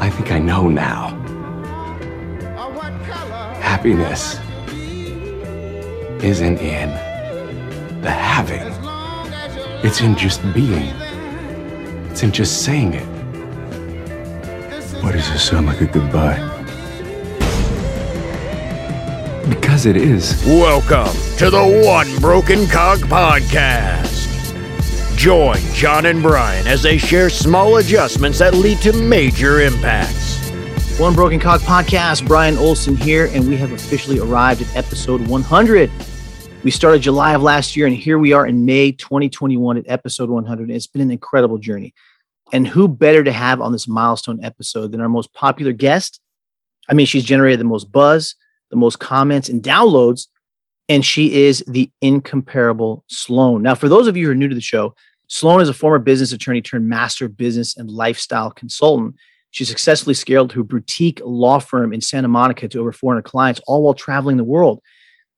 I think I know now. Happiness isn't in the having. It's in just being. It's in just saying it. Why does this sound like a goodbye? Because it is. Welcome to the One Broken Cog Podcast. Join John and Brian as they share small adjustments that lead to major impacts. One Broken Cog podcast. Brian Olson here, and we have officially arrived at episode 100. We started July of last year, and here we are in May 2021 at episode 100. It's been an incredible journey. And who better to have on this milestone episode than our most popular guest? I mean, she's generated the most buzz, the most comments and downloads, and she is the incomparable Sloane. Now, for those of you who are new to the show, Sloane is a former business attorney turned master business and lifestyle consultant. She successfully scaled her boutique law firm in Santa Monica to over 400 clients, all while traveling the world.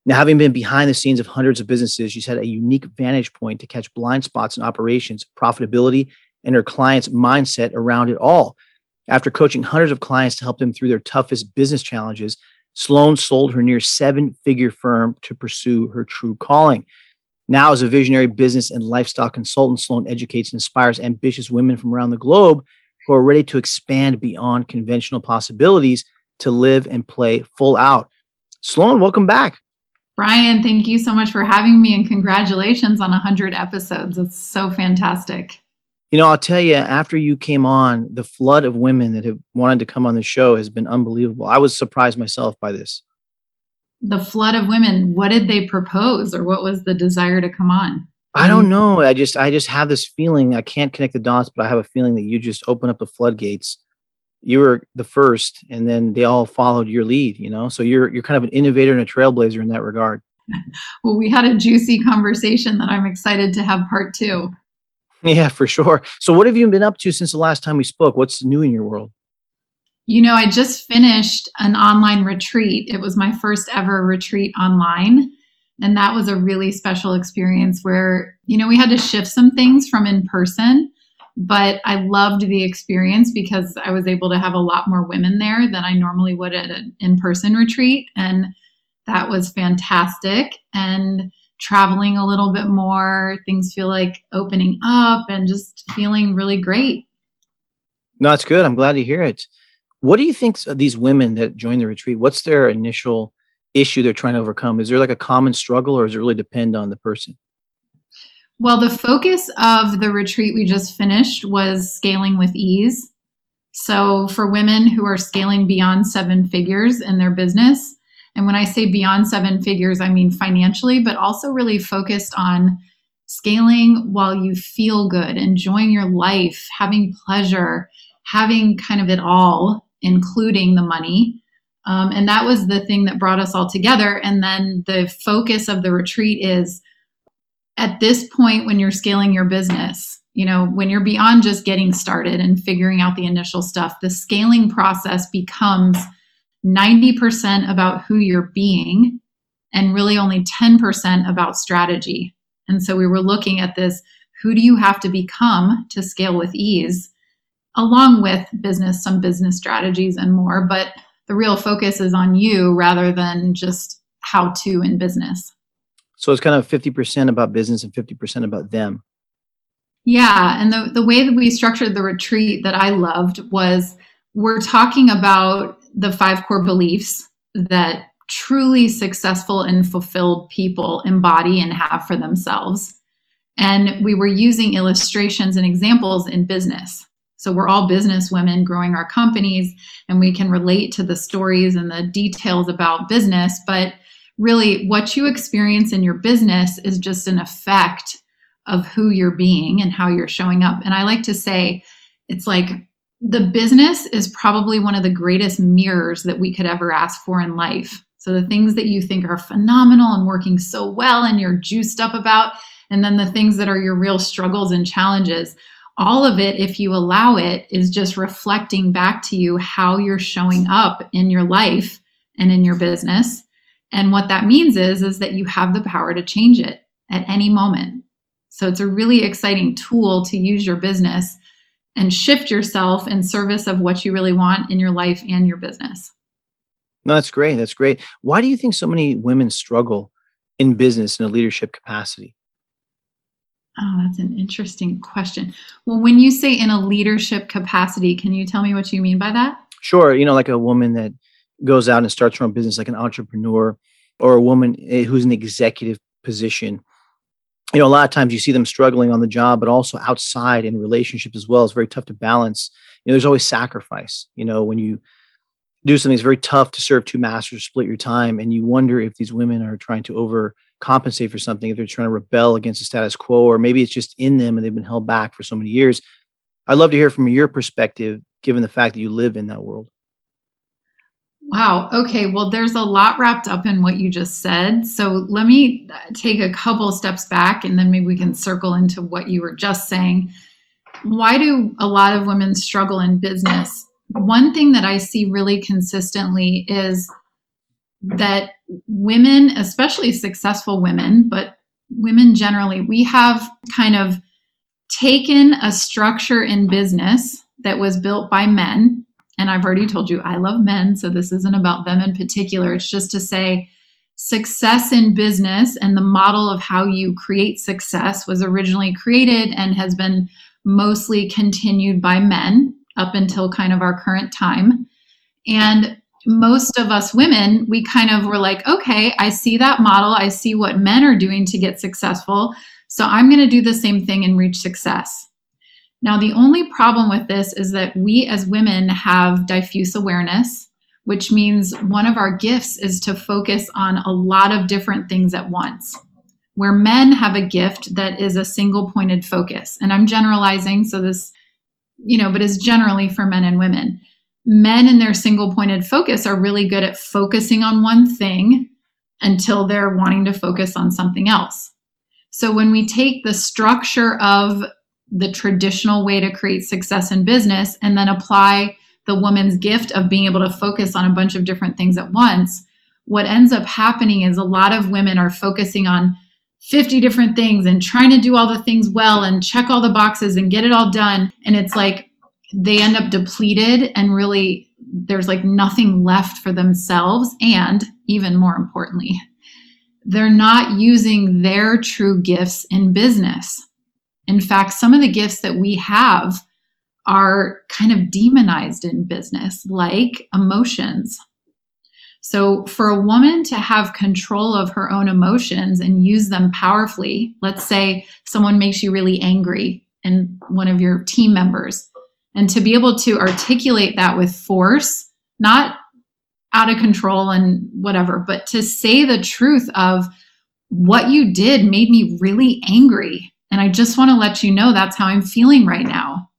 Now, having been behind the scenes of hundreds of businesses, she's had a unique vantage point to catch blind spots in operations, profitability, and her clients' mindset around it all. After coaching hundreds of clients to help them through their toughest business challenges, Sloane sold her near seven figure firm to pursue her true calling. Now, as a visionary business and lifestyle consultant, Sloane educates and inspires ambitious women from around the globe who are ready to expand beyond conventional possibilities to live and play full out. Sloane, welcome back. Brian, thank you so much for having me and congratulations on 100 episodes. It's so fantastic. You know, I'll tell you, after you came on, the flood of women that have wanted to come on the show has been unbelievable. I was surprised myself by this the flood of women what did they propose or what was the desire to come on? I don't know. I just i just have this feeling i can't connect the dots but i have a feeling that you just open up the floodgates. You were the first and then they all followed your lead you know? So you're you're kind of an innovator and a trailblazer in that regard. Well we had a juicy conversation that i'm excited to have part two. Yeah for sure. So what have you been up to since the last time we spoke? What's new in your world you know, I just finished an online retreat. It was my first ever retreat online. And that was a really special experience where, you know, we had to shift some things from in person, but I loved the experience because I was able to have a lot more women there than I normally would at an in person retreat. And that was fantastic. And traveling a little bit more, things feel like opening up and just feeling really great. No, it's good. I'm glad to hear it. What do you think these women that join the retreat, what's their initial issue they're trying to overcome? Is there like a common struggle or does it really depend on the person? Well, the focus of the retreat we just finished was scaling with ease. So, for women who are scaling beyond seven figures in their business, and when I say beyond seven figures, I mean financially, but also really focused on scaling while you feel good, enjoying your life, having pleasure, having kind of it all including the money. Um, and that was the thing that brought us all together. And then the focus of the retreat is at this point when you're scaling your business, you know, when you're beyond just getting started and figuring out the initial stuff, the scaling process becomes 90% about who you're being and really only 10% about strategy. And so we were looking at this who do you have to become to scale with ease? Along with business, some business strategies and more. But the real focus is on you rather than just how to in business. So it's kind of 50% about business and 50% about them. Yeah. And the, the way that we structured the retreat that I loved was we're talking about the five core beliefs that truly successful and fulfilled people embody and have for themselves. And we were using illustrations and examples in business. So we're all business women growing our companies and we can relate to the stories and the details about business. But really, what you experience in your business is just an effect of who you're being and how you're showing up. And I like to say, it's like the business is probably one of the greatest mirrors that we could ever ask for in life. So the things that you think are phenomenal and working so well and you're juiced up about, and then the things that are your real struggles and challenges all of it, if you allow it, is just reflecting back to you how you're showing up in your life and in your business. And what that means is, is that you have the power to change it at any moment. So it's a really exciting tool to use your business and shift yourself in service of what you really want in your life and your business. No, that's great. That's great. Why do you think so many women struggle in business in a leadership capacity? Oh, that's an interesting question. Well, when you say in a leadership capacity, can you tell me what you mean by that? Sure. You know, like a woman that goes out and starts her own business, like an entrepreneur, or a woman eh, who's in an executive position. You know, a lot of times you see them struggling on the job, but also outside in relationships as well. It's very tough to balance. You know, there's always sacrifice. You know, when you do something, it's very tough to serve two masters, split your time, and you wonder if these women are trying to over compensate for something, if they're trying to rebel against the status quo, or maybe it's just in them and they've been held back for so many years. I'd love to hear from your perspective, given the fact that you live in that world. Wow. Okay. Well, there's a lot wrapped up in what you just said. So let me take a couple steps back and then maybe we can circle into what you were just saying. Why do a lot of women struggle in business? One thing that I see really consistently is that women, especially successful women, but women generally, we have kind of taken a structure in business that was built by men. And I've already told you I love men, so this isn't about them in particular. It's just to say success in business and the model of how you create success was originally created and has been mostly continued by men up until kind of our current time. And most of us women, we kind of were like, okay, I see that model. I see what men are doing to get successful. So I'm going to do the same thing and reach success. Now, the only problem with this is that we as women have diffuse awareness, which means one of our gifts is to focus on a lot of different things at once. Where men have a gift that is a single pointed focus. And I'm generalizing, so this, you know, but is generally for men and women men in their single pointed focus are really good at focusing on one thing until they're wanting to focus on something else. So when we take the structure of the traditional way to create success in business and then apply the woman's gift of being able to focus on a bunch of different things at once, what ends up happening is a lot of women are focusing on 50 different things and trying to do all the things well and check all the boxes and get it all done. And it's like they end up depleted and really there's like nothing left for themselves. And even more importantly, they're not using their true gifts in business. In fact, some of the gifts that we have are kind of demonized in business, like emotions. So, for a woman to have control of her own emotions and use them powerfully, let's say someone makes you really angry and one of your team members, and to be able to articulate that with force, not out of control and whatever, but to say the truth of what you did made me really angry. And I just want to let you know that's how I'm feeling right now.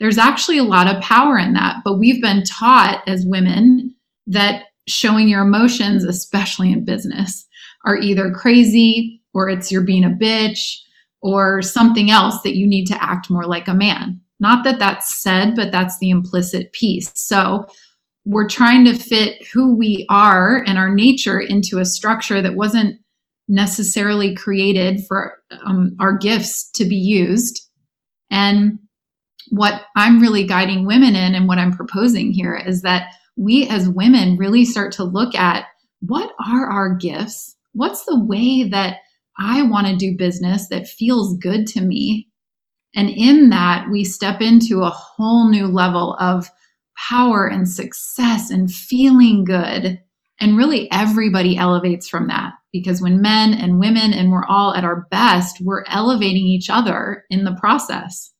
There's actually a lot of power in that, but we've been taught as women that showing your emotions, especially in business, are either crazy or it's you're being a bitch or something else that you need to act more like a man. Not that that's said, but that's the implicit piece. So we're trying to fit who we are and our nature into a structure that wasn't necessarily created for um, our gifts to be used. And what I'm really guiding women in and what I'm proposing here is that we as women really start to look at what are our gifts? What's the way that I want to do business that feels good to me? And in that, we step into a whole new level of power and success and feeling good. And really, everybody elevates from that because when men and women and we're all at our best, we're elevating each other in the process.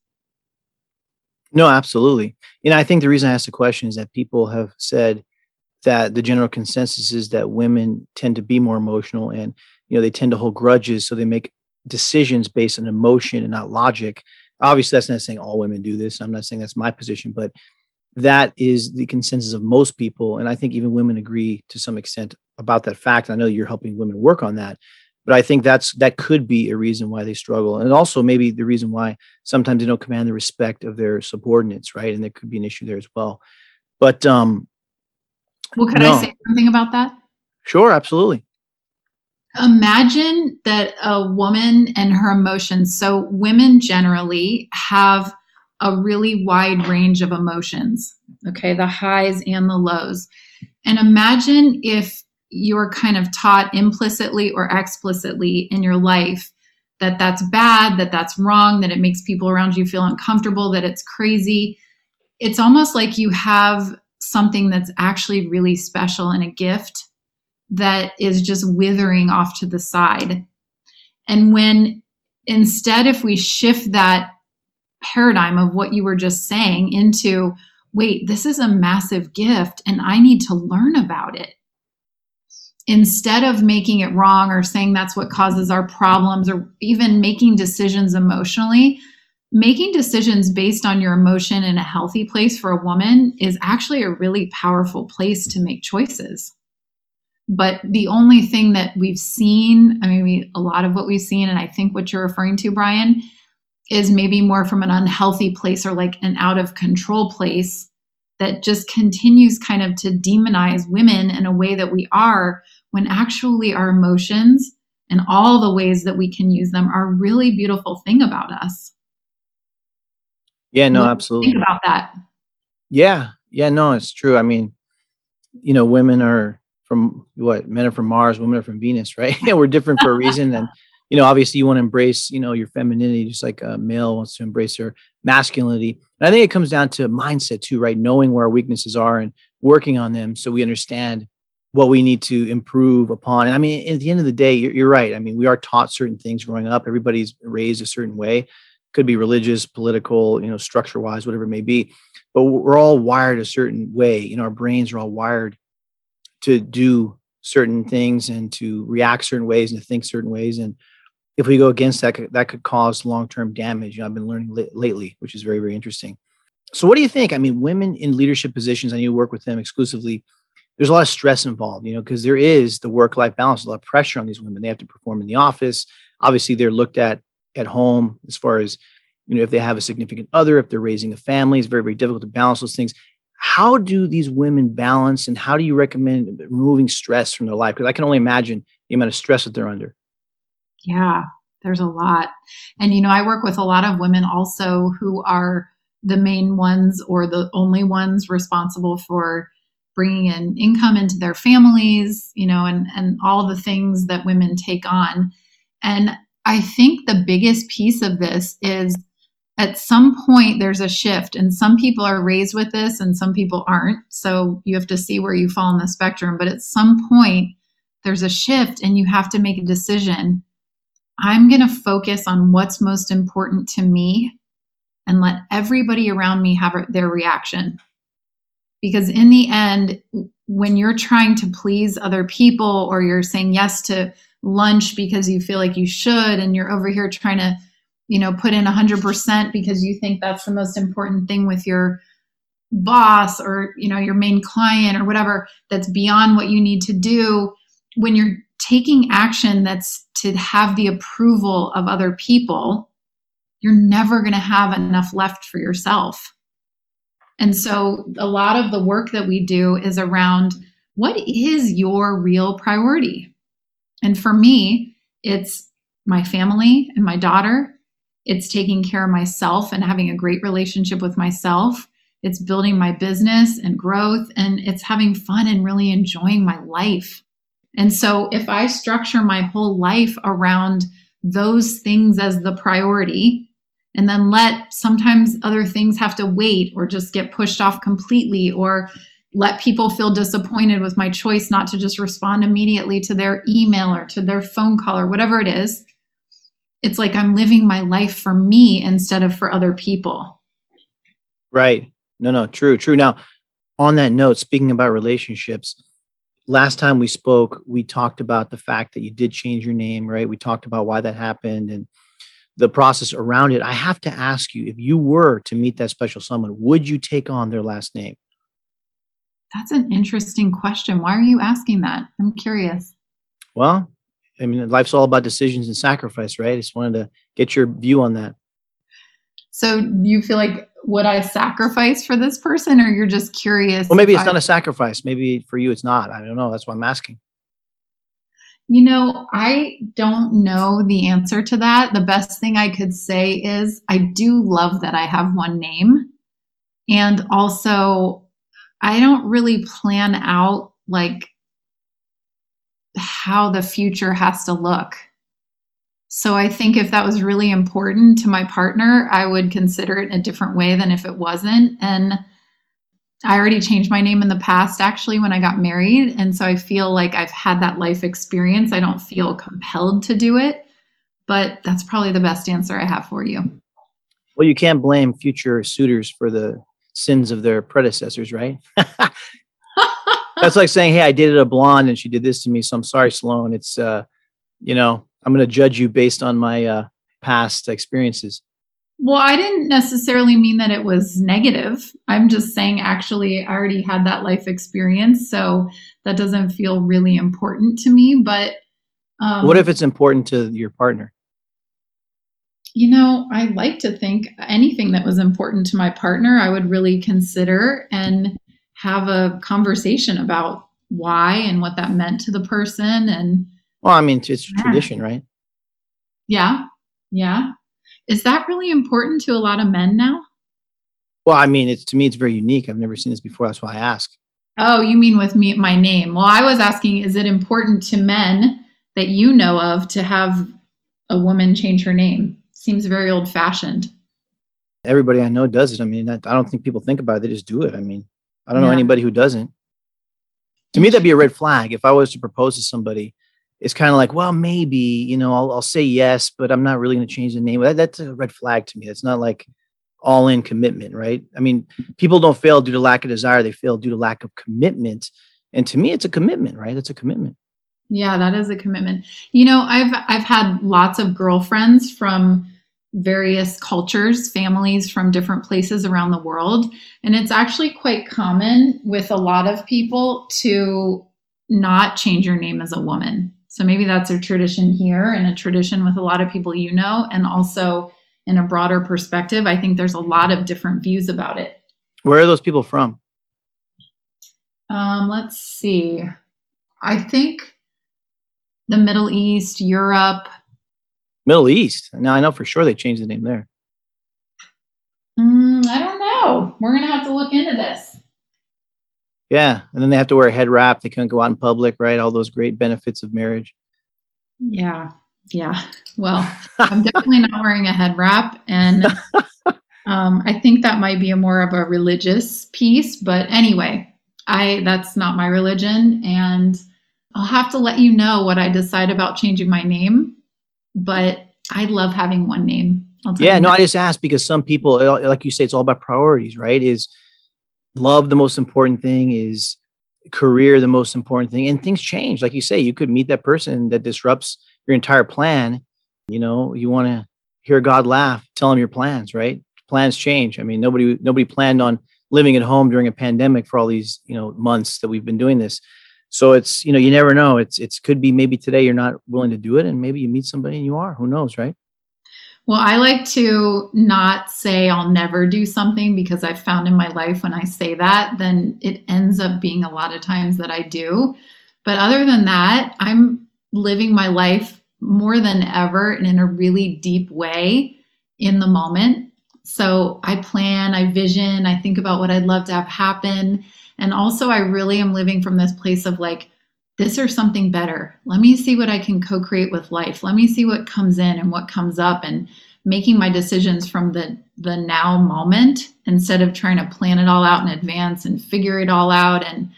No, absolutely. And I think the reason I asked the question is that people have said that the general consensus is that women tend to be more emotional and you know they tend to hold grudges so they make decisions based on emotion and not logic obviously that's not saying all women do this. I'm not saying that's my position but that is the consensus of most people. And i think even women agree to some extent about that fact. I know you're helping women work on that but i think that's that could be a reason why they struggle. And also maybe the reason why sometimes they don't command the respect of their subordinates right? And there could be an issue there as well. But um well can no. i say something about that? Sure absolutely imagine that a woman and her emotions so women generally have a really wide range of emotions, okay, the highs and the lows. And imagine if you're kind of taught implicitly or explicitly in your life that that's bad, that that's wrong, that it makes people around you feel uncomfortable, that it's crazy. It's almost like you have something that's actually really special and a gift that is just withering off to the side. And when instead, if we shift that paradigm of what you were just saying into, wait, this is a massive gift and I need to learn about it. Instead of making it wrong or saying that's what causes our problems or even making decisions emotionally, making decisions based on your emotion in a healthy place for a woman is actually a really powerful place to make choices. But the only thing that we've seen, I mean, we, a lot of what we've seen, and I think what you're referring to, Brian, is maybe more from an unhealthy place or like an out of control place that just continues kind of to demonize women in a way that we are when actually our emotions and all the ways that we can use them are a really beautiful thing about us. Yeah, no, absolutely. Think about that. Yeah, yeah, no, it's true. I mean, you know, women are from what men are from Mars, women are from Venus, right? Yeah, we're different for a reason. And you know, obviously, you want to embrace, you know, your femininity, just like a male wants to embrace their masculinity. And I think it comes down to mindset too, right? Knowing where our weaknesses are and working on them, so we understand what we need to improve upon. And I mean, at the end of the day, you're, you're right. I mean, we are taught certain things growing up. Everybody's raised a certain way could be religious, political, you know, structure wise, whatever it may be. But we're all wired a certain way. You know, our brains are all wired to do certain things and to react certain ways and to think certain ways. And if we go against that, that could cause long term damage. You know, I've been learning lately, which is very, very interesting. So, what do you think? I mean, women in leadership positions, I know you work with them exclusively. There's a lot of stress involved, you know, because there is the work life balance, a lot of pressure on these women. They have to perform in the office. Obviously, they're looked at at home as far as you know if they have a significant other if they're raising a family it's very very difficult to balance those things how do these women balance and how do you recommend removing stress from their life? Because i can only imagine the amount of stress that they're under. Yeah there's a lot. And you know i work with a lot of women also who are the main ones or the only ones responsible for bringing in income into their families you know and and all the things that women take on. And I think the biggest piece of this is at some point there's a shift and some people are raised with this and some people aren't. So you have to see where you fall in the spectrum. But at some point there's a shift and you have to make a decision. I'm going to focus on what's most important to me and let everybody around me have their reaction. Because in the end when you're trying to please other people or you're saying yes to lunch because you feel like you should and you're over here trying to you know put in 100% because you think that's the most important thing with your boss or you know your main client or whatever that's beyond what you need to do when you're taking action that's to have the approval of other people you're never going to have enough left for yourself and so a lot of the work that we do is around what is your real priority and for me, it's my family and my daughter. It's taking care of myself and having a great relationship with myself. It's building my business and growth, and it's having fun and really enjoying my life. And so, if I structure my whole life around those things as the priority, and then let sometimes other things have to wait or just get pushed off completely, or let people feel disappointed with my choice not to just respond immediately to their email or to their phone call or whatever it is. It's like I'm living my life for me instead of for other people. Right. No, no, true, true. Now, on that note, speaking about relationships, last time we spoke, we talked about the fact that you did change your name, right? We talked about why that happened and the process around it. I have to ask you if you were to meet that special someone, would you take on their last name? That's an interesting question. Why are you asking that? I'm curious. Well, I mean, life's all about decisions and sacrifice, right? I just wanted to get your view on that. So, you feel like would I sacrifice for this person, or you're just curious? Well, maybe it's I... not a sacrifice. Maybe for you, it's not. I don't know. That's why I'm asking. You know, I don't know the answer to that. The best thing I could say is I do love that I have one name. And also, I don't really plan out like how the future has to look. So I think if that was really important to my partner, I would consider it in a different way than if it wasn't. And I already changed my name in the past, actually, when I got married. And so I feel like I've had that life experience. I don't feel compelled to do it, but that's probably the best answer I have for you. Well, you can't blame future suitors for the sins of their predecessors, right? that's like saying, "Hey, I dated a blonde and she did this to me, so I'm sorry, Sloane." It's, uh, you know, I'm going to judge you based on my uh, past experiences. Well, I didn't necessarily mean that it was negative. I'm just saying, actually, I already had that life experience. So that doesn't feel really important to me. But um, what if it's important to your partner? You know, I like to think anything that was important to my partner, I would really consider and have a conversation about why and what that meant to the person. And well, I mean, it's yeah. tradition, right? Yeah. Yeah. Is that really important to a lot of men now? Well, I mean, it's to me, it's very unique. I've never seen this before. That's why I ask. Oh, you mean with me, my name? Well, I was asking, is it important to men that you know of to have a woman change her name? Seems very old fashioned. Everybody I know does it. I mean, I don't think people think about it. They just do it. I mean, I don't yeah. know anybody who doesn't. To me, that'd be a red flag. If I was to propose to somebody it's kind of like, well, maybe, you know, I'll, I'll say yes, but I'm not really going to change the name. That, that's a red flag to me. It's not like all in commitment, right? I mean, people don't fail due to lack of desire, they fail due to lack of commitment. And to me, it's a commitment, right? It's a commitment. Yeah, that is a commitment. You know, I've I've had lots of girlfriends from various cultures, families from different places around the world, and it's actually quite common with a lot of people to not change your name as a woman. So maybe that's a tradition here and a tradition with a lot of people you know. And also in a broader perspective, I think there's a lot of different views about it. Where are those people from? Um, let's see. I think the Middle East, Europe. Middle East. Now I know for sure they changed the name there. Mm, I don't know. We're gonna have to look into this. Yeah, and then they have to wear a head wrap. They can't go out in public, right? All those great benefits of marriage. Yeah, yeah. Well, I'm definitely not wearing a head wrap, and um, I think that might be a more of a religious piece. But anyway, I that's not my religion, and I'll have to let you know what I decide about changing my name. But I love having one name. Yeah, no, I just asked because some people, uh, like you say, it's all about priorities, right? Is love the most important thing? Is career the most important thing? And things change. Like you say you could meet that person that disrupts your entire plan. You know you want to hear god laugh tell him your plans right? Plans change. I mean nobody nobody planned on living at home during a pandemic for all these you know months that we've been doing this so it's you know you never know it's it's could be maybe today you're not willing to do it and maybe you meet somebody and you are who knows right well, I like to not say I'll never do something because I've found in my life when I say that, then it ends up being a lot of times that I do. But other than that, I'm living my life more than ever and in a really deep way in the moment. So I plan, I vision, I think about what I'd love to have happen. And also, I really am living from this place of like, this or something better. Let me see what I can co create with life. Let me see what comes in and what comes up and making my decisions from the, the now moment instead of trying to plan it all out in advance and figure it all out. And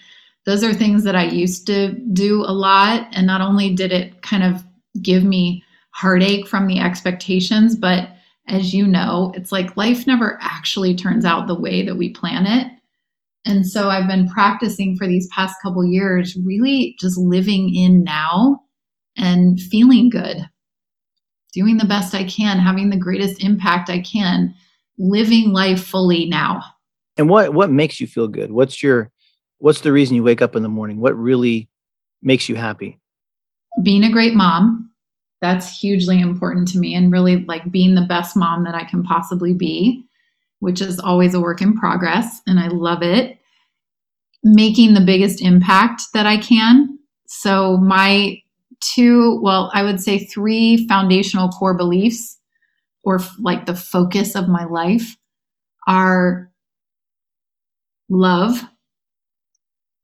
those are things that I used to do a lot. And not only did it kind of give me heartache from the expectations, but as you know, it's like life never actually turns out the way that we plan it. And so I've been practicing for these past couple years, really just living in now and feeling good, doing the best I can, having the greatest impact I can, living life fully now. And what what makes you feel good? What's your what's the reason you wake up in the morning? What really makes you happy? Being a great mom. That's hugely important to me and really like being the best mom that I can possibly be which is always a work in progress, and I love it. Making the biggest impact that I can. So, my two, well, I would say three foundational core beliefs or like the focus of my life are love,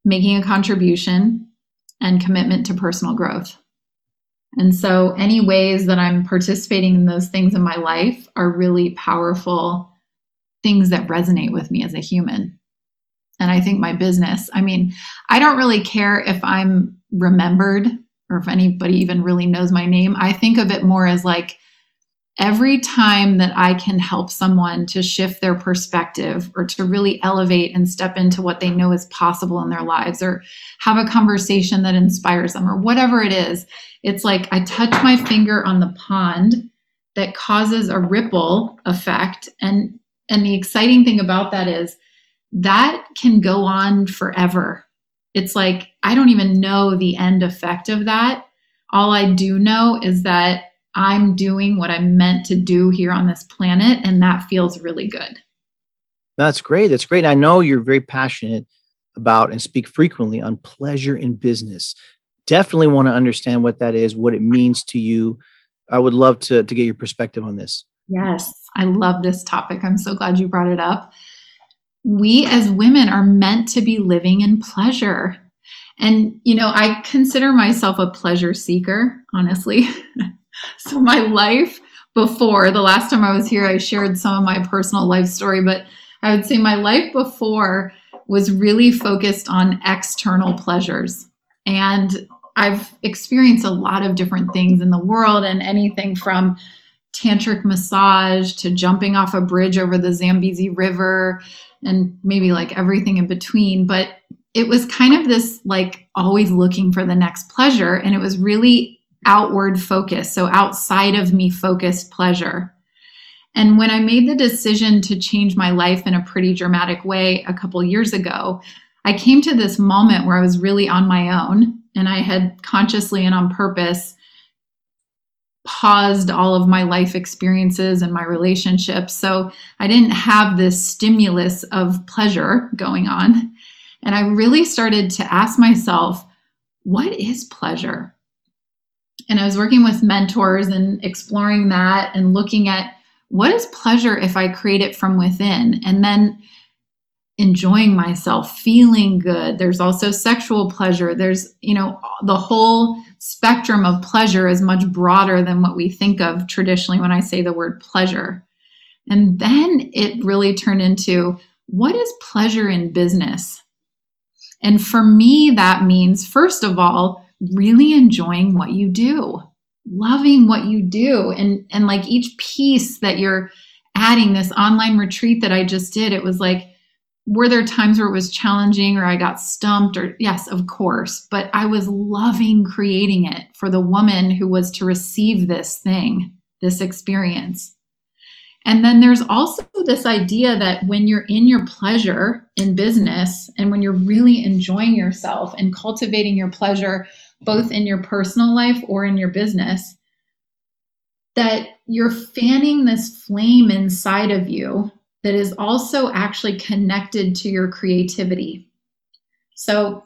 making a contribution, and commitment to personal growth. And so, any ways that I'm participating in those things in my life are really powerful things that resonate with me as a human. And I think my business, I mean, I don't really care if I'm remembered or if anybody even really knows my name. I think of it more as like every time that I can help someone to shift their perspective or to really elevate and step into what they know is possible in their lives or have a conversation that inspires them or whatever it is, it's like I touch my finger on the pond that causes a ripple effect and and the exciting thing about that is that can go on forever. It's like I don't even know the end effect of that. All I do know is that I'm doing what I'm meant to do here on this planet, and that feels really good. That's great. That's great. I know you're very passionate about and speak frequently on pleasure in business. Definitely want to understand what that is, what it means to you. I would love to, to get your perspective on this. Yes, I love this topic. I'm so glad you brought it up. We as women are meant to be living in pleasure. And, you know, I consider myself a pleasure seeker, honestly. so, my life before the last time I was here, I shared some of my personal life story, but I would say my life before was really focused on external pleasures. And I've experienced a lot of different things in the world and anything from tantric massage to jumping off a bridge over the Zambezi River and maybe like everything in between. But it was kind of this like always looking for the next pleasure. And it was really outward focus. So outside of me focused pleasure. And when I made the decision to change my life in a pretty dramatic way a couple years ago, I came to this moment where I was really on my own and I had consciously and on purpose paused all of my life experiences and my relationships. So I didn't have this stimulus of pleasure going on. And I really started to ask myself, what is pleasure? And I was working with mentors and exploring that and looking at what is pleasure if I create it from within? And then enjoying myself, feeling good. There's also sexual pleasure. There's, you know, the whole spectrum of pleasure is much broader than what we think of traditionally when I say the word pleasure. And then it really turned into what is pleasure in business? And for me, that means, first of all, really enjoying what you do, loving what you do. And, and like each piece that you're adding, this online retreat that I just did, it was like, were there times where it was challenging or I got stumped or yes, of course, but I was loving creating it for the woman who was to receive this thing, this experience. And then there's also this idea that when you're in your pleasure in business and when you're really enjoying yourself and cultivating your pleasure both in your personal life or in your business, that you're fanning this flame inside of you that is also actually connected to your creativity. So,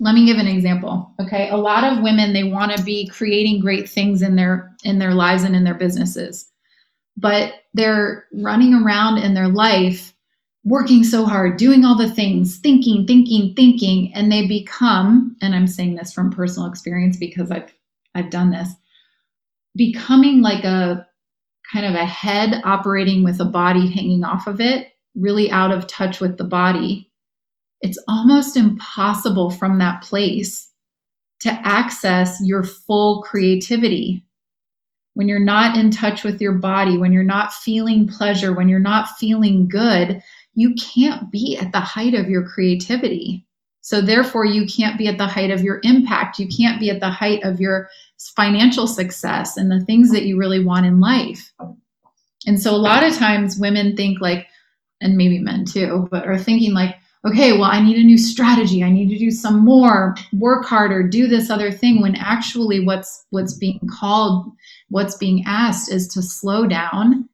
let me give an example okay a lot of women they want to be creating great things in their in their lives and in their businesses but they're running around in their life working so hard doing all the things thinking thinking thinking and they become and i'm saying this from personal experience because i've i've done this becoming like a kind of a head operating with a body hanging off of it, really out of touch with the body, it's almost impossible from that place to access your full creativity. When you're not in touch with your body, when you're not feeling pleasure, when you're not feeling good, you can't be at the height of your creativity. So, therefore, you can't be at the height of your impact. You can't be at the height of your financial success and the things that you really want in life. And so, a lot of times, women think like, and maybe men too, but are thinking like, okay, well, I need a new strategy. I need to do some more, work harder, do this other thing. When actually, what's what's being called, what's being asked, is to slow down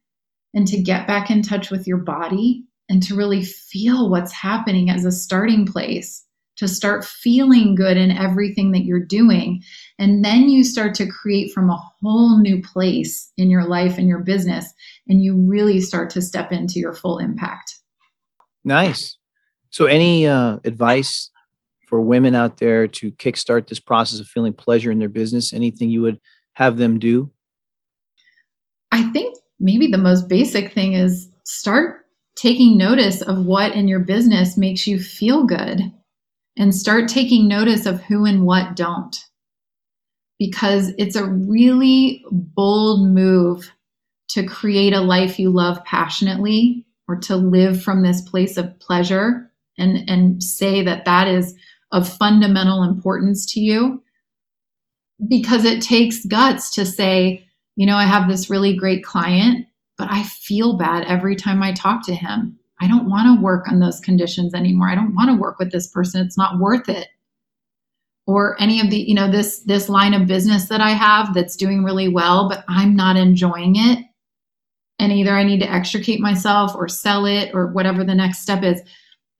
and to get back in touch with your body and to really feel what's happening as a starting place to start feeling good in everything that you're doing. And then you start to create from a whole new place in your life and your business, and you really start to step into your full impact. Nice. So, any uh, advice for women out there to kickstart this process of feeling pleasure in their business? Anything you would have them do? I think maybe the most basic thing is start taking notice of what in your business makes you feel good and start taking notice of who and what don't. Because it's a really bold move to create a life you love passionately or to live from this place of pleasure and, and say that that is of fundamental importance to you because it takes guts to say, you know, I have this really great client, but I feel bad every time I talk to him. I don't want to work on those conditions anymore. I don't want to work with this person. It's not worth it. Or any of the, you know, this this line of business that I have that's doing really well, but I'm not enjoying it. And either I need to extricate myself or sell it or whatever the next step is.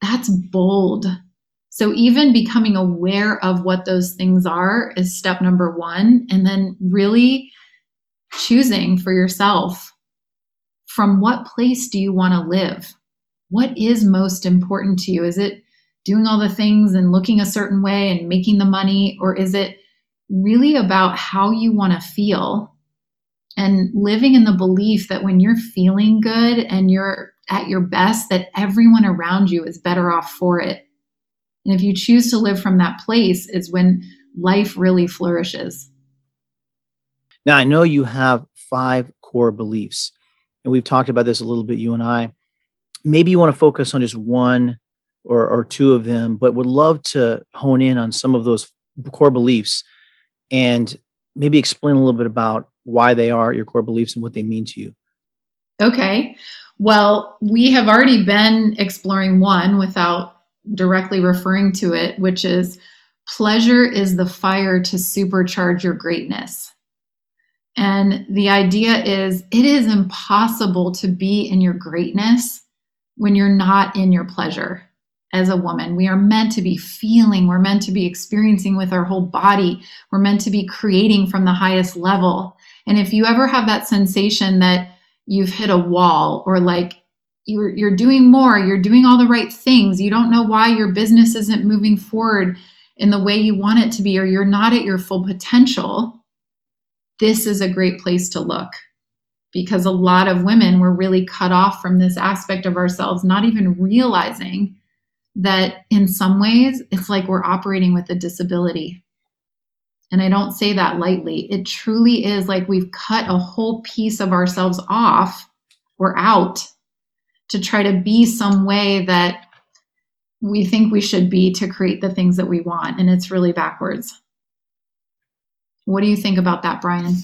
That's bold so, even becoming aware of what those things are is step number one. And then really choosing for yourself from what place do you want to live? What is most important to you? Is it doing all the things and looking a certain way and making the money? Or is it really about how you want to feel and living in the belief that when you're feeling good and you're at your best, that everyone around you is better off for it? And if you choose to live from that place, is when life really flourishes. Now, I know you have five core beliefs, and we've talked about this a little bit, you and I. Maybe you want to focus on just one or, or two of them, but would love to hone in on some of those core beliefs and maybe explain a little bit about why they are your core beliefs and what they mean to you. Okay. Well, we have already been exploring one without directly referring to it, which is pleasure is the fire to supercharge your greatness. And the idea is it is impossible to be in your greatness when you're not in your pleasure as a woman. We are meant to be feeling, we're meant to be experiencing with our whole body, we're meant to be creating from the highest level. And if you ever have that sensation that you've hit a wall or like you're you're doing more you're doing all the right things you don't know why your business isn't moving forward in the way you want it to be or you're not at your full potential this is a great place to look because a lot of women were really cut off from this aspect of ourselves not even realizing that in some ways it's like we're operating with a disability and I don't say that lightly. It truly is like we've cut a whole piece of ourselves off or out to try to be some way that we think we should be to create the things that we want. And it's really backwards. What do you think about that, Brian?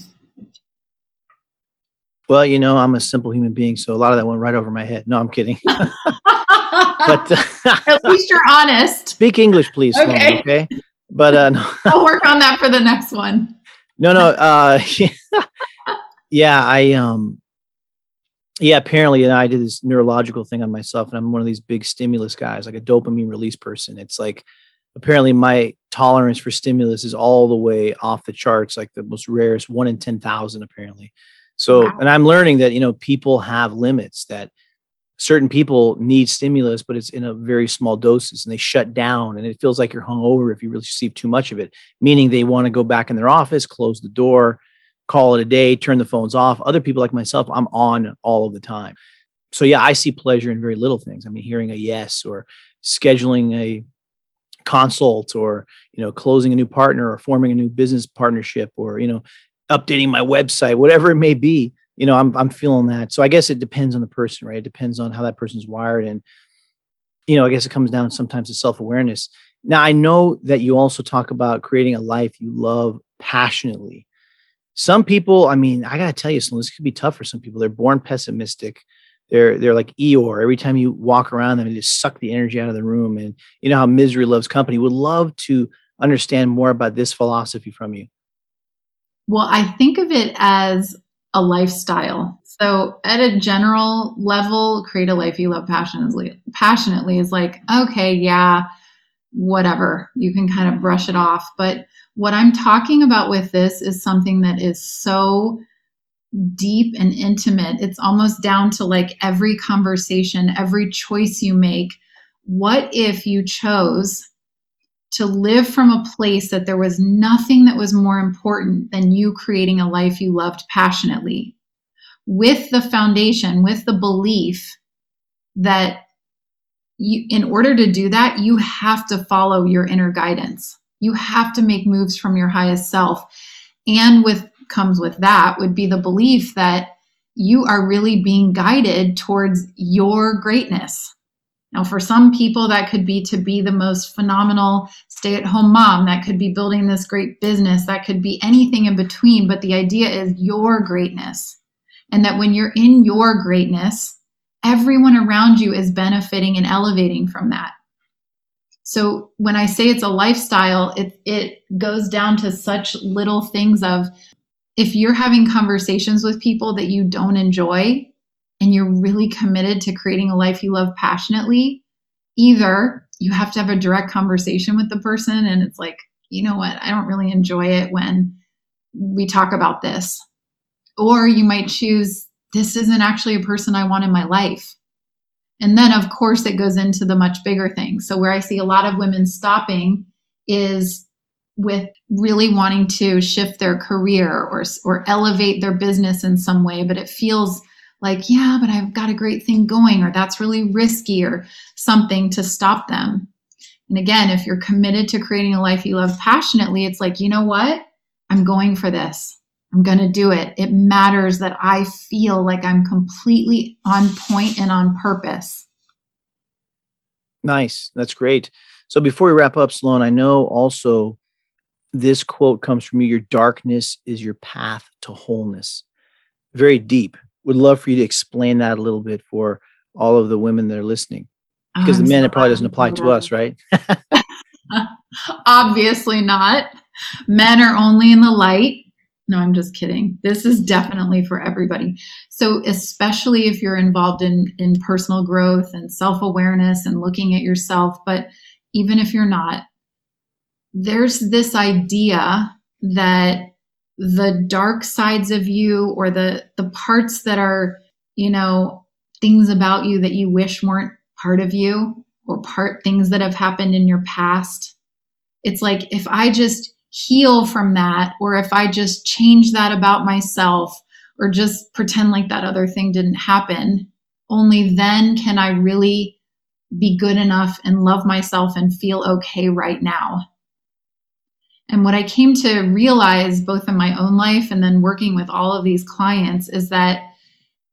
Well, you know, I'm a simple human being, so a lot of that went right over my head. No, I'm kidding. but uh, at least you're honest. Speak English, please. Okay. Okay. But uh, no. I'll work on that for the next one. No, no. Uh, yeah, I um, yeah, apparently, and I did this neurological thing on myself, and I'm one of these big stimulus guys, like a dopamine release person. It's like apparently my tolerance for stimulus is all the way off the charts, like the most rarest one in ten thousand, apparently. So, wow. and I'm learning that you know people have limits that certain people need stimulus, but it's in a very small doses, and they shut down, and it feels like you're hung over if you really receive too much of it. Meaning they want to go back in their office, close the door, call it a day, turn the phones off. Other people like myself, I'm on all of the time. So yeah, I see pleasure in very little things. I mean, hearing a yes or scheduling a consult or, you know, closing a new partner or forming a new business partnership or, you know, updating my website, whatever it may be, you know, I'm I'm feeling that. So I guess it depends on the person, right? It depends on how that person's wired and you know, I guess it comes down sometimes to self-awareness. Now, I know that you also talk about creating a life you love passionately some people, I mean, I gotta tell you, so this could be tough for some people. They're born pessimistic. They're they're like Eeyore. Every time you walk around them, they just suck the energy out of the room. And you know how misery loves company. Would love to understand more about this philosophy from you. Well, I think of it as a lifestyle. So at a general level, create a life you love passionately. Passionately is like, okay, yeah, whatever. You can kind of brush it off. But what I'm talking about with this is something that is so deep and intimate. It's almost down to like every conversation, every choice you make. What if you chose to live from a place that there was nothing that was more important than you creating a life you loved passionately? With the foundation, with the belief that you, in order to do that, you have to follow your inner guidance. You have to make moves from your highest self. And with comes with that would be the belief that you are really being guided towards your greatness. Now, for some people, that could be to be the most phenomenal stay at home mom. That could be building this great business. That could be anything in between. But the idea is your greatness. And that when you're in your greatness, everyone around you is benefiting and elevating from that. So when I say it's a lifestyle, it, it goes down to such little things of if you're having conversations with people that you don't enjoy and you're really committed to creating a life you love passionately, either you have to have a direct conversation with the person and it's like, you know what, I don't really enjoy it when we talk about this. Or you might choose, this isn't actually a person I want in my life. And then, of course, it goes into the much bigger thing. So, where I see a lot of women stopping is with really wanting to shift their career or or elevate their business in some way but it feels like yeah but I've got a great thing going or that's really risky or something to stop them. And again if you're committed to creating a life you love passionately it's like you know what? I'm going for this. I'm going to do it. It matters that I feel like I'm completely on point and on purpose. Nice. That's great. So before we wrap up Sloane I know also this quote comes from you your darkness is your path to wholeness. Very deep would love for you to explain that a little bit for all of the women that are listening oh, because the men so it probably doesn't apply to us right? Obviously not. Men are only in the light. No i'm just kidding. This is definitely for everybody. So especially if you're involved in in personal growth and self-awareness and looking at yourself but even if you're not there's this idea that the dark sides of you or the the parts that are you know things about you that you wish weren't part of you or part things that have happened in your past. It's like if i just heal from that or if i just change that about myself or just pretend like that other thing didn't happen only then can i really be good enough and love myself and feel okay right now and what I came to realize, both in my own life and then working with all of these clients, is that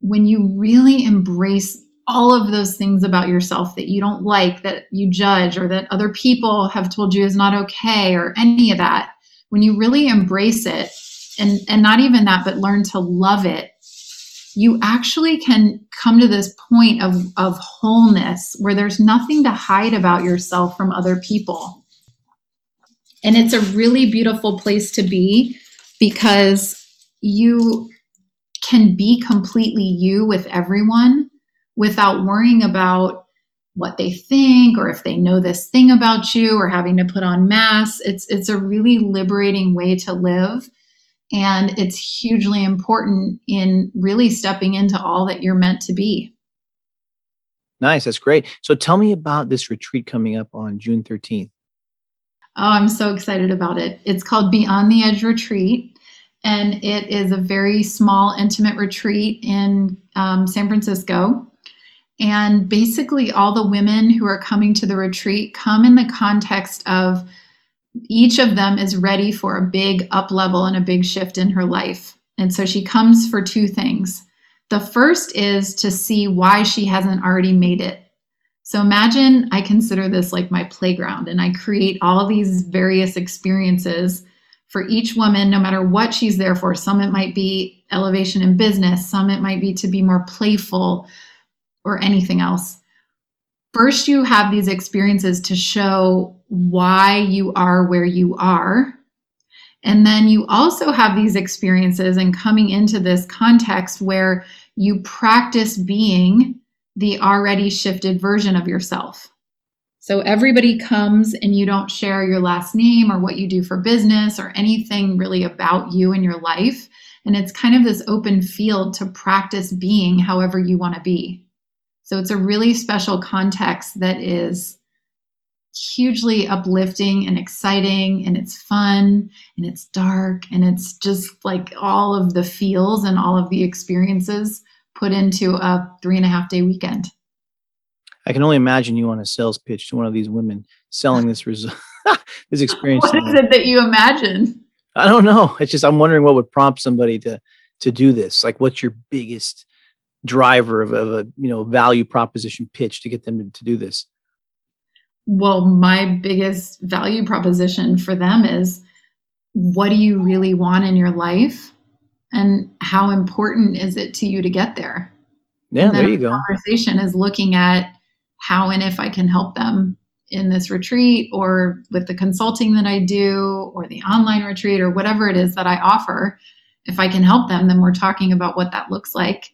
when you really embrace all of those things about yourself that you don't like, that you judge, or that other people have told you is not okay, or any of that, when you really embrace it, and, and not even that, but learn to love it, you actually can come to this point of, of wholeness where there's nothing to hide about yourself from other people and it's a really beautiful place to be because you can be completely you with everyone without worrying about what they think or if they know this thing about you or having to put on masks. It's it's a really liberating way to live and it's hugely important in really stepping into all that you're meant to be. Nice, that's great. So tell me about this retreat coming up on June 13th. Oh, I'm so excited about it. It's called Beyond the Edge Retreat, and it is a very small, intimate retreat in um, San Francisco. And basically, all the women who are coming to the retreat come in the context of each of them is ready for a big up level and a big shift in her life. And so she comes for two things. The first is to see why she hasn't already made it so imagine I consider this like my playground and I create all these various experiences for each woman, no matter what she's there for. Some it might be elevation in business, some it might be to be more playful or anything else. First, you have these experiences to show why you are where you are. And then you also have these experiences and coming into this context where you practice being the already shifted version of yourself. So everybody comes and you don't share your last name or what you do for business or anything really about you and your life. And it's kind of this open field to practice being however you want to be. So it's a really special context that is hugely uplifting and exciting and it's fun and it's dark and it's just like all of the feels and all of the experiences put into a three and a half day weekend. I can only imagine you on a sales pitch to one of these women selling this result, this experience. What is it that you imagine? I don't know. It's just I'm wondering what would prompt somebody to to do this. Like, what's your biggest driver of, of a you know value proposition pitch to get them to, to do this? Well, my biggest value proposition for them is what do you really want in your life and how important is it to you to get there? Yeah, there you go. Conversation is looking at how and if I can help them in this retreat or with the consulting that I do or the online retreat or whatever it is that I offer. If I can help them, then we're talking about what that looks like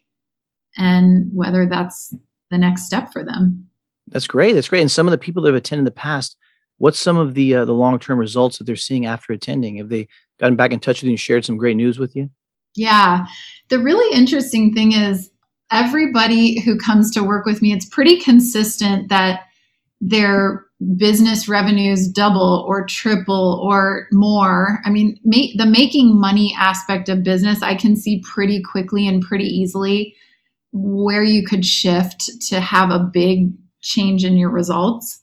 and whether that's the next step for them. That's great. That's great. And some of the people that have attended in the past, what's some of the uh, the long term results that they're seeing after attending? Have they gotten back in touch with you and shared some great news with you? Yeah, the really interesting thing is everybody who comes to work with me, it's pretty consistent that their business revenues double or triple or more. I mean, the making money aspect of business, I can see pretty quickly and pretty easily where you could shift to have a big change in your results.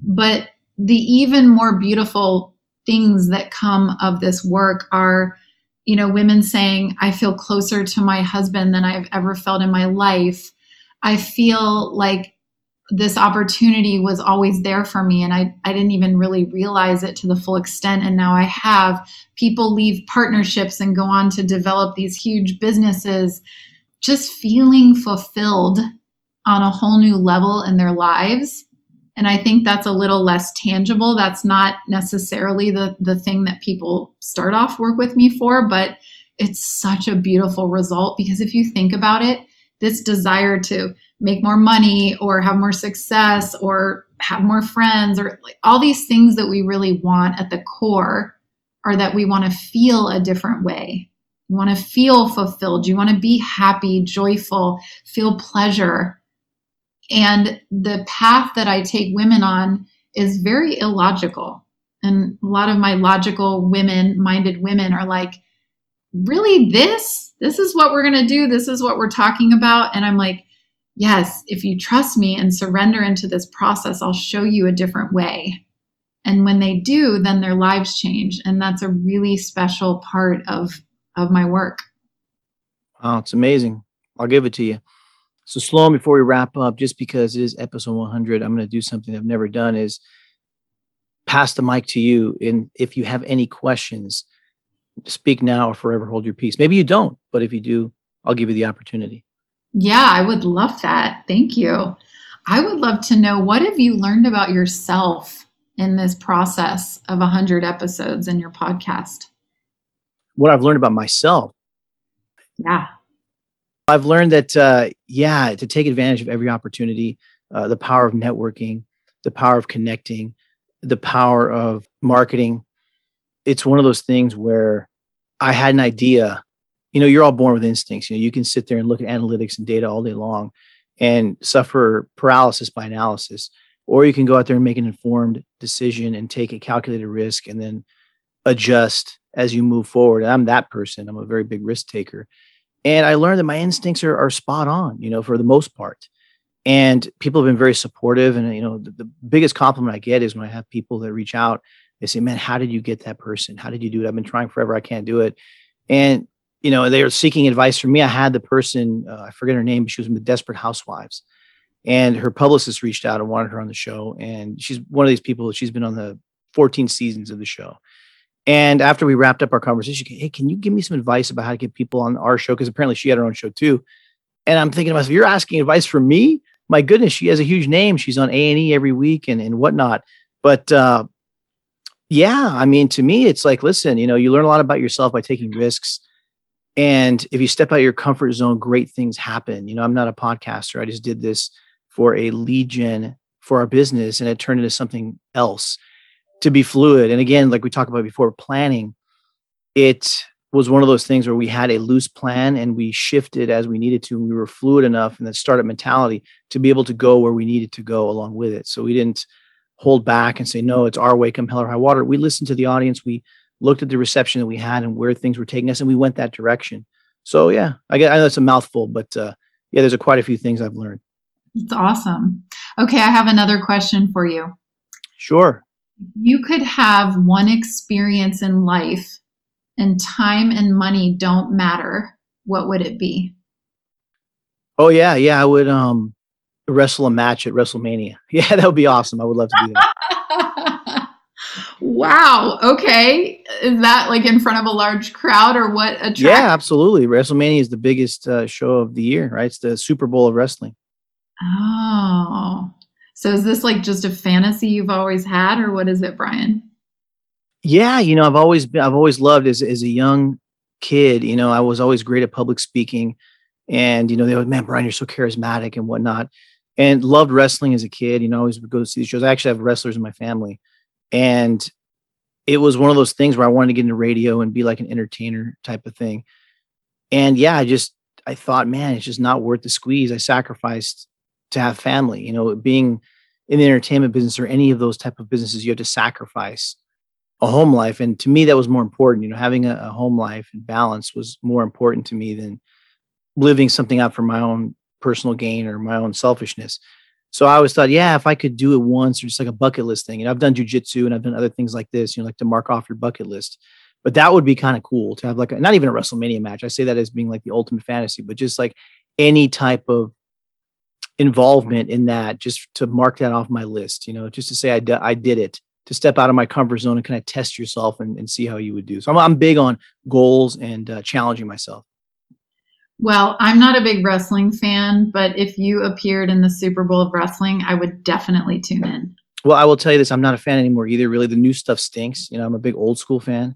But the even more beautiful things that come of this work are you know, women saying, I feel closer to my husband than I've ever felt in my life. I feel like this opportunity was always there for me and I, I didn't even really realize it to the full extent and now i have people leave partnerships and go on to develop these huge businesses just feeling fulfilled on a whole new level in their lives and i think that's a little less tangible. That's not necessarily the the thing that people start off work with me for but it's such a beautiful result because if you think about it this desire to make more money or have more success or have more friends or like all these things that we really want at the core are that we want to feel a different way. You want to feel fulfilled. You want to be happy joyful feel pleasure and the path that I take women on is very illogical. And a lot of my logical women, minded women are like, really, this? This is what we're going to do. This is what we're talking about. And I'm like, yes, if you trust me and surrender into this process, I'll show you a different way. And when they do, then their lives change. And that's a really special part of, of my work. Oh, it's amazing. I'll give it to you. So Sloane, before we wrap up, just because it is episode 100, I'm going to do something I've never done is pass the mic to you. And if you have any questions, speak now or forever hold your peace. Maybe you don't, but if you do, I'll give you the opportunity. Yeah, I would love that. Thank you. I would love to know what have you learned about yourself in this process of 100 episodes in your podcast? What I've learned about myself. Yeah. I've learned that, uh, yeah, to take advantage of every opportunity, uh, the power of networking, the power of connecting, the power of marketing. It's one of those things where I had an idea. You know, you're all born with instincts. You know, you can sit there and look at analytics and data all day long and suffer paralysis by analysis, or you can go out there and make an informed decision and take a calculated risk and then adjust as you move forward. And I'm that person. I'm a very big risk taker and I learned that my instincts are, are spot on, you know, for the most part. And people have been very supportive. And, you know, the, the biggest compliment I get is when I have people that reach out, they say, man, how did you get that person? How did you do it? I've been trying forever. I can't do it. And, you know, they were seeking advice from me. I had the person, uh, I forget her name, but she was in the Desperate Housewives. And her publicist reached out and wanted her on the show. And she's one of these people, that she's been on the 14 seasons of the show. And after we wrapped up our conversation, hey, can you give me some advice about how to get people on our show? Because apparently she had her own show too. And I'm thinking to myself, you're asking advice from me? My goodness, she has a huge name. She's on A and E every week and and whatnot. But uh, yeah, I mean, to me, it's like, listen, you know, you learn a lot about yourself by taking risks. And if you step out of your comfort zone, great things happen. You know, I'm not a podcaster. I just did this for a gen for our business and it turned into something else to be fluid. And again, like we talked about before, planning, it was one of those things where we had a loose plan and we shifted as we needed to. And we were fluid enough in that startup mentality to be able to go where we needed to go along with it. So we didn't hold back and say, no, it's our way, come hell or high water. We listened to the audience. We looked at the reception that we had and where things were taking us, and we went that direction. So yeah, I, guess, I know it's a mouthful, but uh, yeah, there's a, quite a few things I've learned. It's awesome. Okay, I have another question for you. Sure. You could have one experience in life and time and money don't matter, what would it be? Oh yeah, yeah, I would um wrestle a match at WrestleMania. Yeah, that would be awesome. I would love to do that. wow. Okay. Is that like in front of a large crowd or what? A yeah, absolutely. WrestleMania is the biggest uh, show of the year, right? It's the Super Bowl of wrestling. Oh. So is this like just a fantasy you've always had or what is it, Brian? Yeah, you know, I've always been, I've always loved as as a young kid, you know, I was always great at public speaking and you know, they were, man, Brian, you're so charismatic and whatnot. And loved wrestling as a kid, you know, I always would go to see these shows. I actually have wrestlers in my family. And it was one of those things where I wanted to get into radio and be like an entertainer type of thing. And yeah, I just I thought, man, it's just not worth the squeeze. I sacrificed to have family. You know, being in the entertainment business or any of those type of businesses, you have to sacrifice a home life. And to me, that was more important. You know, having a, a home life and balance was more important to me than living something out for my own personal gain or my own selfishness. So I always thought, yeah, if I could do it once or just like a bucket list thing, and I've done jujitsu and I've done other things like this, you know, like to mark off your bucket list. But that would be kind of cool to have like a, not even a WrestleMania match. I say that as being like the ultimate fantasy, but just like any type of involvement in that just to mark that off my list you know just to say I, d- I did it to step out of my comfort zone and kind of test yourself and, and see how you would do. So i'm, I'm big on goals and uh, challenging myself. Well i'm not a big wrestling fan but if you appeared in the super bowl of wrestling i would definitely tune in. Well i will tell you this i'm not a fan anymore either. Really the new stuff stinks you know i'm a big old school fan.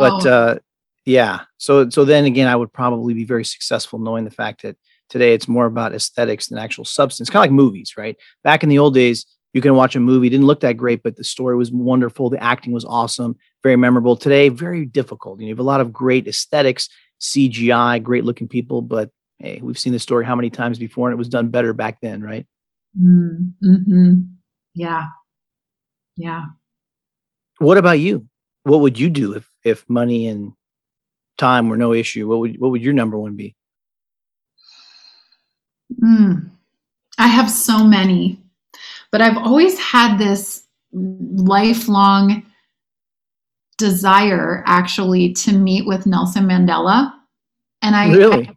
Oh. but uh yeah. So so then again i would probably be very successful knowing the fact that Today, it's more about aesthetics than actual substance, kind of like movies, right? Back in the old days, you can watch a movie, didn't look that great, but the story was wonderful. The acting was awesome, very memorable. Today, very difficult. You, know, you have a lot of great aesthetics, CGI, great looking people, but hey, we've seen the story how many times before, and it was done better back then, right? Mm-hmm. Yeah. Yeah. What about you? What would you do if if money and time were no issue? What would what would your number one be? Mm, I have so many, but I've always had this lifelong desire actually to meet with Nelson Mandela. And I really, I,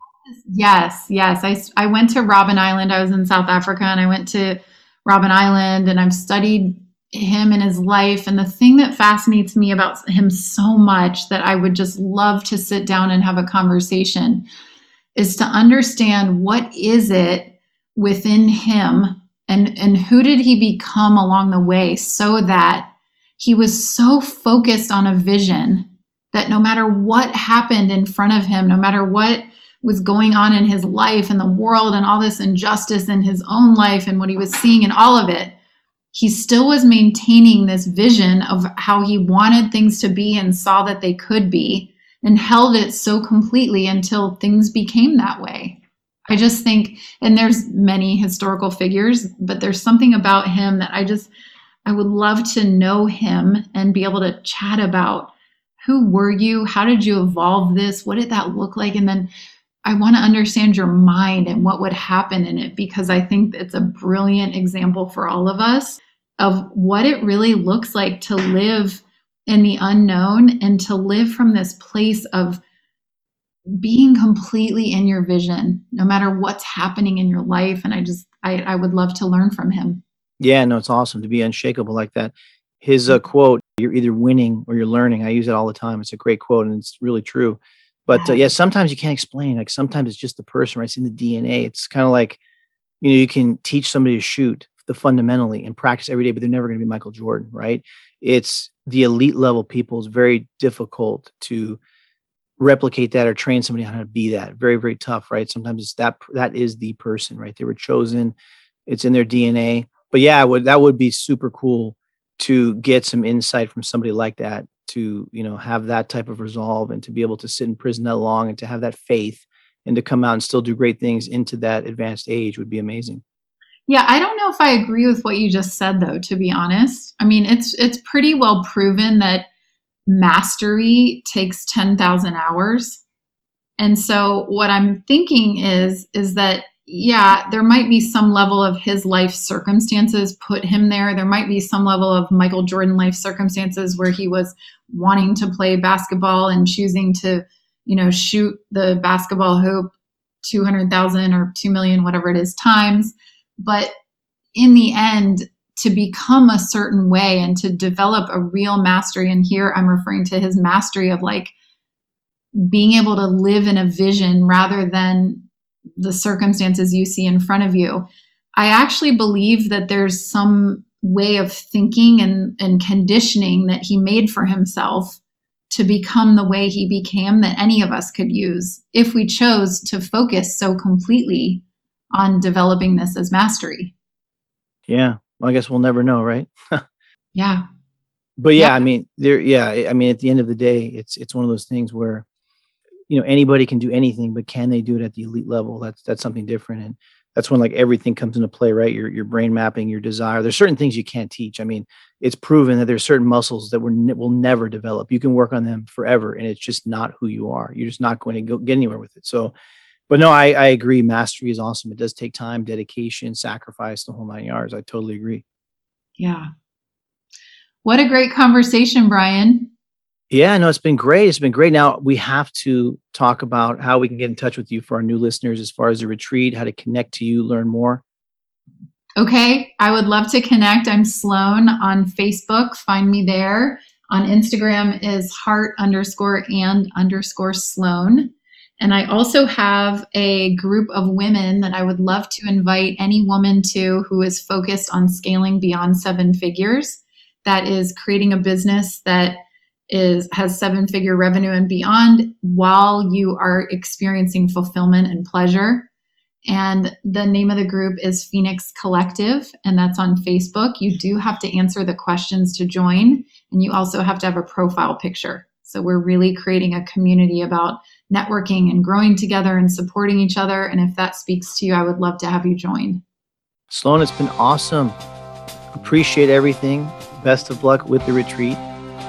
yes, yes. I, I went to Robben Island. I was in South Africa and I went to Robben Island and I've studied him and his life. And the thing that fascinates me about him so much that I would just love to sit down and have a conversation is to understand what is it within him and and who did he become along the way so that he was so focused on a vision that no matter what happened in front of him no matter what was going on in his life and the world and all this injustice in his own life and what he was seeing in all of it he still was maintaining this vision of how he wanted things to be and saw that they could be and held it so completely until things became that way. I just think, and there's many historical figures, but there's something about him that I just, I would love to know him and be able to chat about who were you? How did you evolve this? What did that look like? And then I want to understand your mind and what would happen in it because I think it's a brilliant example for all of us of what it really looks like to live in the unknown and to live from this place of being completely in your vision no matter what's happening in your life. And i just i, I would love to learn from him. Yeah no it's awesome to be unshakable like that. His uh, quote you're either winning or you're learning. I use it all the time. It's a great quote and it's really true. But uh, yeah. sometimes you can't explain. Like sometimes it's just the person right? It's in the dna it's kind of like you know you can teach somebody to shoot the fundamentally and practice every day but they're never going to be michael jordan right it's the elite level people is very difficult to replicate that or train somebody on how to be that. Very very tough right? Sometimes it's that that is the person right? They were chosen. It's in their dna but yeah, would that would be super cool to get some insight from somebody like that to you know have that type of resolve and to be able to sit in prison that long and to have that faith and to come out and still do great things into that advanced age would be amazing. Yeah, I don't know if I agree with what you just said though, to be honest. I mean, it's it's pretty well proven that mastery takes 10,000 hours. And so what I'm thinking is is that yeah, there might be some level of his life circumstances put him there. There might be some level of Michael Jordan life circumstances where he was wanting to play basketball and choosing to, you know, shoot the basketball hoop 200,000 or 2 million, whatever it is, times. But in the end, to become a certain way and to develop a real mastery, and here I'm referring to his mastery of like being able to live in a vision rather than the circumstances you see in front of you. I actually believe that there's some way of thinking and, and conditioning that he made for himself to become the way he became that any of us could use if we chose to focus so completely on developing this as mastery. Yeah. Well, I guess we'll never know, right? yeah. But yeah, yeah, I mean, there yeah, I mean at the end of the day, it's it's one of those things where you know anybody can do anything but can they do it at the elite level? That's that's something different. And that's when like everything comes into play right? Your your brain mapping your desire. There's certain things you can't teach. I mean it's proven that there's certain muscles that will, will never develop. You can work on them forever and it's just not who you are. You're just not going to go get anywhere with it. So but no i i agree mastery is awesome it does take time dedication sacrifice the whole nine yards i totally agree yeah what a great conversation brian yeah, no, it's been great. It's been great. Now we have to talk about how we can get in touch with you for our new listeners as far as the retreat, how to connect to you, learn more. Okay, I would love to connect. I'm Sloane on Facebook. Find me there. On Instagram is heart underscore and underscore Sloane. And I also have a group of women that I would love to invite any woman to who is focused on scaling beyond seven figures, that is creating a business that is has seven figure revenue and beyond while you are experiencing fulfillment and pleasure. And the name of the group is phoenix collective and that's on facebook. You do have to answer the questions to join and you also have to have a profile picture so we're really creating a community about networking and growing together and supporting each other and if that speaks to you i would love to have you join Sloane it's been awesome appreciate everything best of luck with the retreat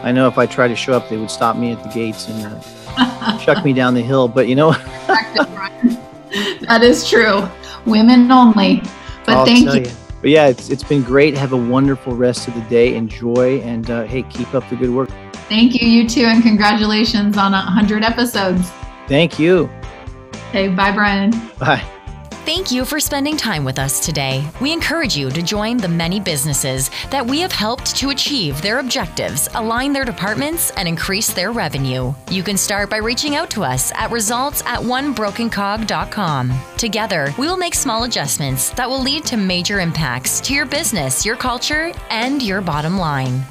I know if I tried to show up, they would stop me at the gates and uh, chuck me down the hill. But you know, that is true. Women only. But I'll thank you. you. But yeah, it's it's been great. Have a wonderful rest of the day. Enjoy and uh, hey, keep up the good work. Thank you, you too, and congratulations on hundred episodes. Thank you. Hey, bye, Brian. Bye. Thank you for spending time with us today. We encourage you to join the many businesses that we have helped to achieve their objectives, align their departments, and increase their revenue. You can start by reaching out to us at results at onebrokencog.com. Together, we will make small adjustments that will lead to major impacts to your business, your culture, and your bottom line.